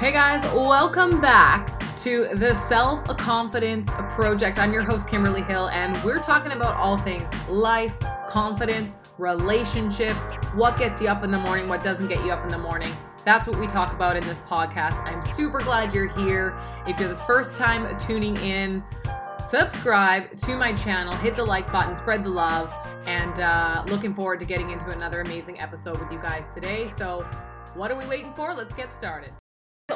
Hey guys, welcome back to the Self Confidence Project. I'm your host, Kimberly Hill, and we're talking about all things life, confidence, relationships, what gets you up in the morning, what doesn't get you up in the morning. That's what we talk about in this podcast. I'm super glad you're here. If you're the first time tuning in, subscribe to my channel, hit the like button, spread the love, and uh, looking forward to getting into another amazing episode with you guys today. So, what are we waiting for? Let's get started.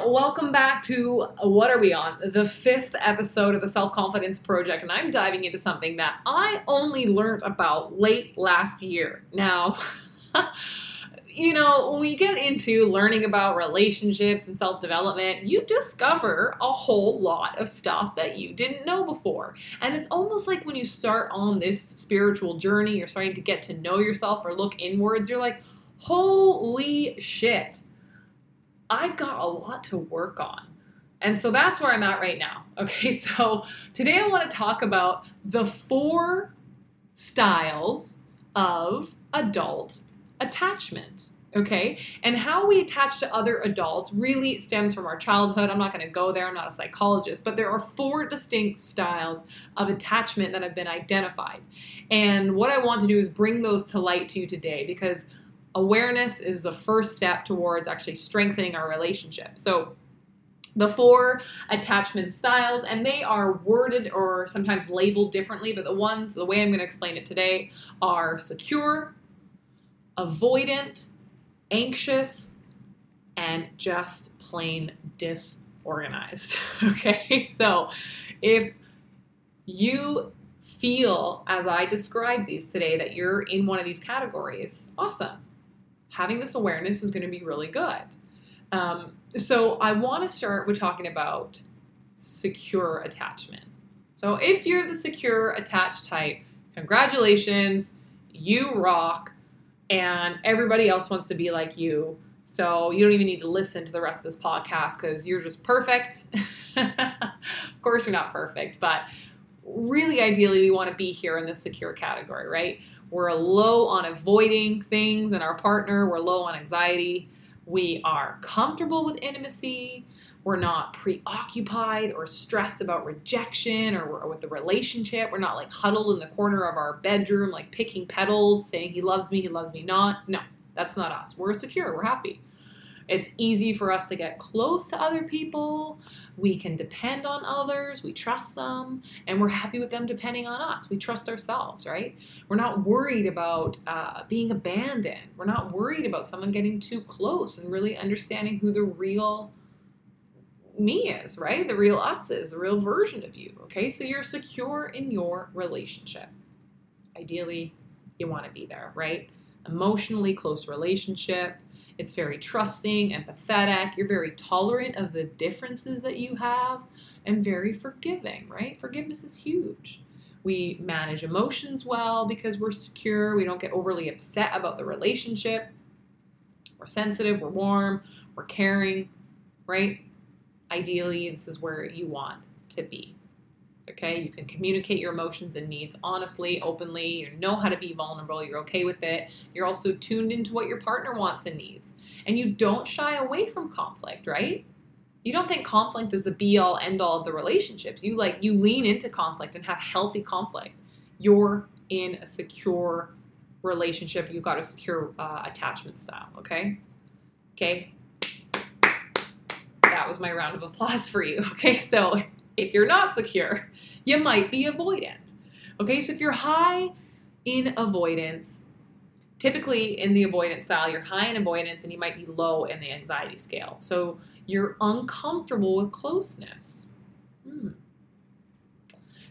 Welcome back to what are we on? The fifth episode of the Self Confidence Project, and I'm diving into something that I only learned about late last year. Now, you know, when we get into learning about relationships and self development, you discover a whole lot of stuff that you didn't know before. And it's almost like when you start on this spiritual journey, you're starting to get to know yourself or look inwards, you're like, holy shit I got a lot to work on. And so that's where I'm at right now. Okay, so today I want to talk about the four styles of adult attachment. Okay, and how we attach to other adults really stems from our childhood. I'm not going to go there, I'm not a psychologist, but there are four distinct styles of attachment that have been identified. And what I want to do is bring those to light to you today because awareness is the first step towards actually strengthening our relationship. So, the four attachment styles, and they are worded or sometimes labeled differently, but the ones, the way I'm going to explain it today, are secure, avoidant, anxious, and just plain disorganized. okay, so if you feel, as I describe these today, that you're in one of these categories, awesome having this awareness is going to be really good. Um, so I want to start with talking about secure attachment. So if you're the secure attached type, congratulations, you rock, and everybody else wants to be like you. So you don't even need to listen to the rest of this podcast because you're just perfect. of course, you're not perfect, but really ideally, we want to be here in the secure category, right? We're low on avoiding things in our partner. We're low on anxiety. We are comfortable with intimacy. We're not preoccupied or stressed about rejection or, or, with the relationship. We're not like huddled in the corner of our bedroom, like picking petals, saying he loves me, he loves me not. No, that's not us. We're secure, we're happy. It's easy for us to get close to other people. We can depend on others. We trust them. And we're happy with them depending on us. We trust ourselves, right? We're not worried about uh, being abandoned. We're not worried about someone getting too close and really understanding who the real me is, right? The real us is, the real version of you, okay? So you're secure in your relationship. Ideally, you want to be there, right? Emotionally close relationship it's very trusting, empathetic. You're very tolerant of the differences that you have and very forgiving, right? Forgiveness is huge. We manage emotions well because we're secure. We don't get overly upset about the relationship. We're sensitive, we're warm, we're caring, right? Ideally, this is where you want to be. Okay, you can communicate your emotions and needs honestly, openly. You know how to be vulnerable. You're okay with it. You're also tuned into what your partner wants and needs. And you don't shy away from conflict, right? You don't think conflict is the be all end all of the relationship. You like you lean into conflict and have healthy conflict. You're in a secure relationship. You've got a secure uh, attachment style. Okay, okay. That was my round of applause for you. Okay, so if you're not secure, you might be avoidant. Okay, so if you're high in avoidance, typically in the avoidance style, you're high in avoidance and you might be low in the anxiety scale. So you're uncomfortable with closeness. Hmm.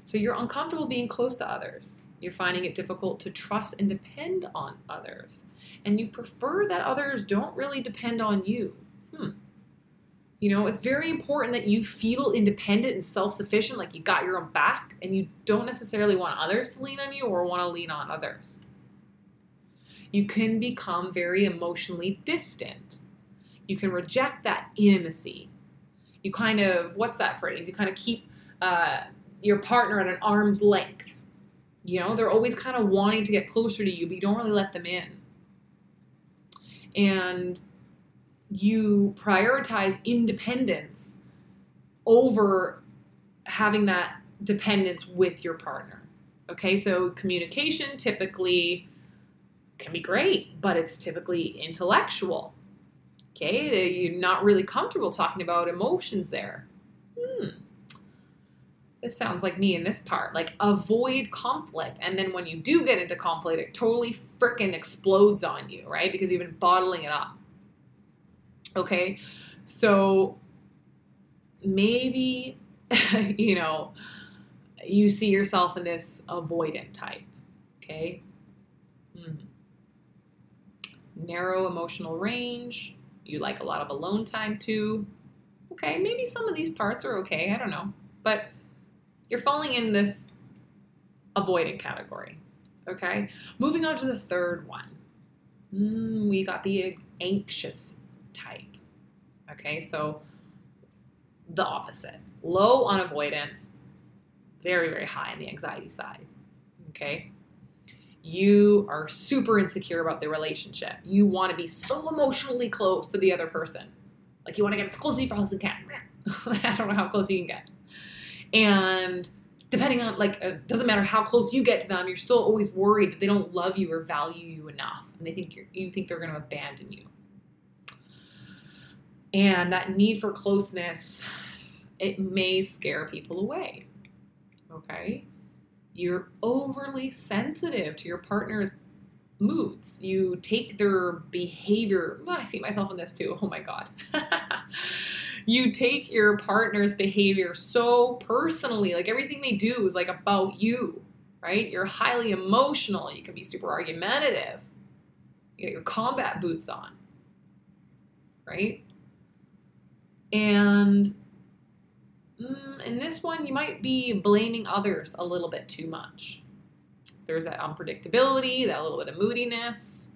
So you're uncomfortable being close to others. You're finding it difficult to trust and depend on others. And you prefer that others don't really depend on you. Hmm. You know, it's very important that you feel independent and self sufficient, like you got your own back, and you don't necessarily want others to lean on you or want to lean on others. You can become very emotionally distant. You can reject that intimacy. You kind of, what's that phrase? You kind of keep uh, your partner at an arm's length. You know, they're always kind of wanting to get closer to you, but you don't really let them in. And you prioritize independence over having that dependence with your partner. Okay, so communication typically can be great, but it's typically intellectual. Okay, you're not really comfortable talking about emotions there. Hmm. This sounds like me in this part. Like, avoid conflict. And then when you do get into conflict, it totally freaking explodes on you, right? Because you've been bottling it up. Okay, so maybe, you know, you see yourself in this avoidant type. Okay. Hmm. Narrow emotional range. You like a lot of alone time too. Okay, maybe some of these parts are okay. I don't know. But you're falling in this avoidant category. Okay. Moving on to the third one. Mm, we got the anxious type. Okay, so the opposite. Low on avoidance, very, very high on the anxiety side. Okay. You are super insecure about the relationship. You want to be so emotionally close to the other person. Like you want to get as close as you can. I don't know how close you can get. And depending on like it doesn't matter how close you get to them, you're still always worried that they don't love you or value you enough, and they think you think they're going to abandon you. And that need for closeness, it may scare people away okay? You're overly sensitive to your partner's moods. You take their behavior. Well, I see myself in this too. Oh my God. you take your partner's behavior so personally. Like everything they do is like about you, right? You're highly emotional. You can be super argumentative. You got your combat boots on, right? And mm, in this one, you might be blaming others a little bit too much. There's that unpredictability, that little bit of moodiness.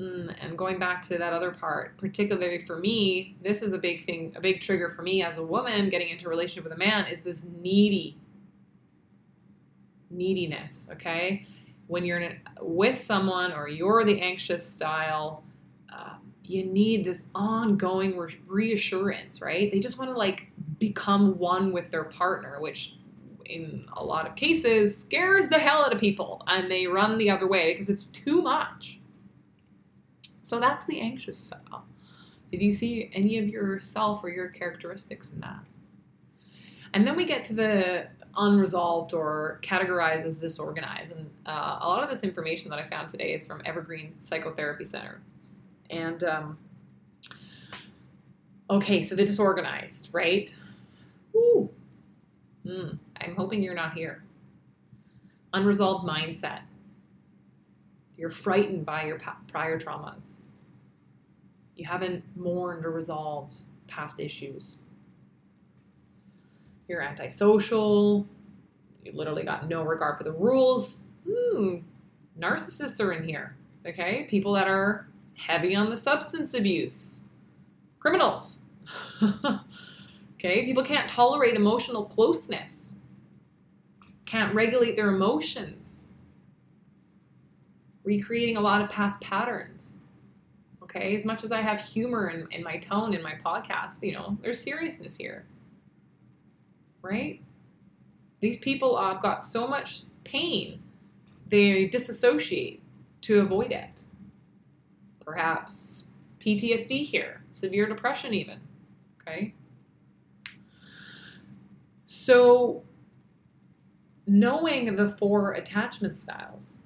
Mm, and going back to that other part, particularly for me, this is a big thing, a big trigger for me as a woman getting into a relationship with a man is this needy neediness, okay? When you're a, with someone or you're the anxious style, you need this ongoing reassurance, right? They just want to like become one with their partner, which in a lot of cases scares the hell out of people and they run the other way because it's too much. So that's the anxious style. Did you see any of yourself or your characteristics in that? And then we get to the unresolved or categorized as disorganized. And uh, a lot of this information that I found today is from Evergreen Psychotherapy Center. And um, okay, so the disorganized, right? Ooh. Mm, I'm hoping you're not here. Unresolved mindset. You're frightened by your prior traumas. You haven't mourned or resolved past issues. You're antisocial. You literally got no regard for the rules. Hmm. Narcissists are in here. Okay? People that are heavy on the substance abuse. Criminals. okay, people can't tolerate emotional closeness, can't regulate their emotions, recreating a lot of past patterns. Okay, as much as I have humor in, in my tone in my podcast, you know, there's seriousness here. Right? These people uh, have got so much pain, they disassociate to avoid it perhaps PTSD here, severe depression, even. Okay. So, knowing the four attachment styles,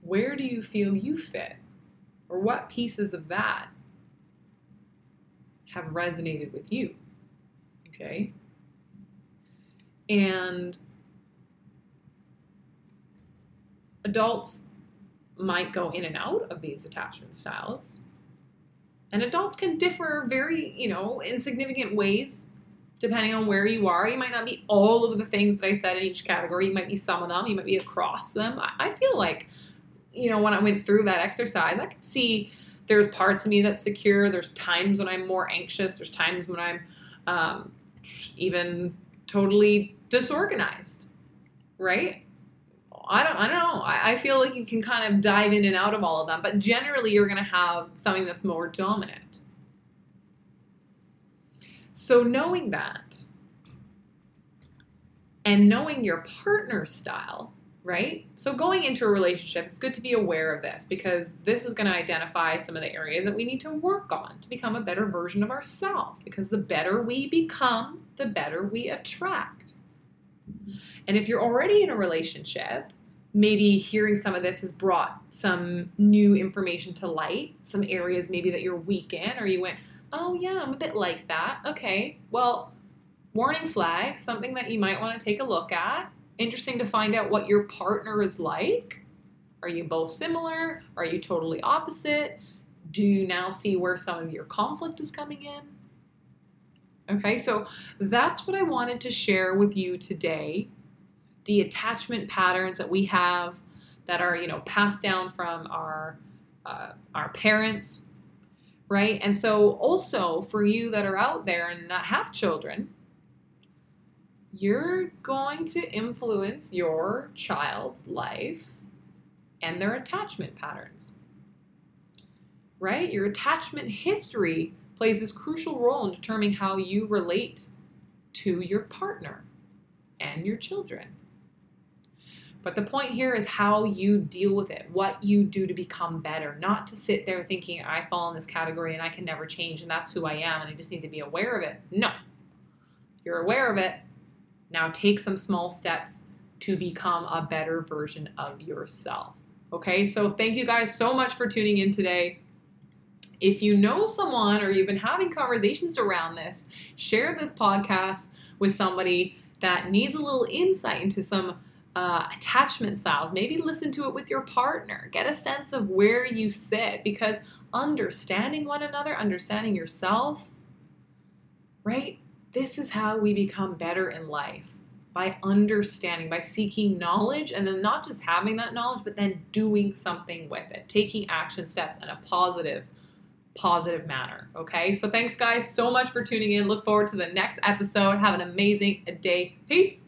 where do you feel you fit? Or what pieces of that have resonated with you? Okay. And adults might go in and out of these attachment styles. And adults can differ very, you know, in significant ways depending on where you are. You might not be all of the things that I said in each category. You might be some of them. You might be across them. I, feel like, you know, when I went through that exercise, I could see there's parts of me that's secure. There's times when I'm more anxious. There's times when I'm um, even totally disorganized, right? I don't I don't know. I, I feel like you can kind of dive in and out of all of them, but generally you're gonna have something that's more dominant. So knowing that and knowing your partner's style, right? So going into a relationship, it's good to be aware of this because this is going to identify some of the areas that we need to work on to become a better version of ourselves because the better we become, the better we attract. And if you're already in a relationship, maybe hearing some of this has brought some new information to light, some areas maybe that you're weak in, or you went, oh, yeah, I'm a bit like that. Okay, well, warning flag, something that you might want to take a look at. Interesting to find out what your partner is like. Are you both similar? Are you totally opposite? Do you now see where some of your conflict is coming in? Okay, so that's what I wanted to share with you today. The attachment patterns that we have that are, you know, passed down from our uh, our parents, right? And so also for you that are out there and not have children, you're going to influence your child's life and their attachment patterns. Right? Your attachment history plays this crucial role in determining how you relate to your partner and your children. But the point here is how you deal with it, what you do to become better, not to sit there thinking, I fall in this category and I can never change and that's who I am and I just need to be aware of it. No. You're aware of it, now take some small steps to become a better version of yourself. Okay, so thank you guys so much for tuning in today. If you know someone or you've been having conversations around this, share this podcast with somebody that needs a little insight into some uh, attachment styles. Maybe listen to it with your partner. Get a sense of where you sit because understanding one another, understanding yourself, right? This is how we become better in life by understanding, by seeking knowledge, and then not just having that knowledge, but then doing something with it, taking action steps in a positive, positive manner. Okay, so thanks, guys, so much for tuning in. Look forward to the next episode. Have an amazing day. Peace.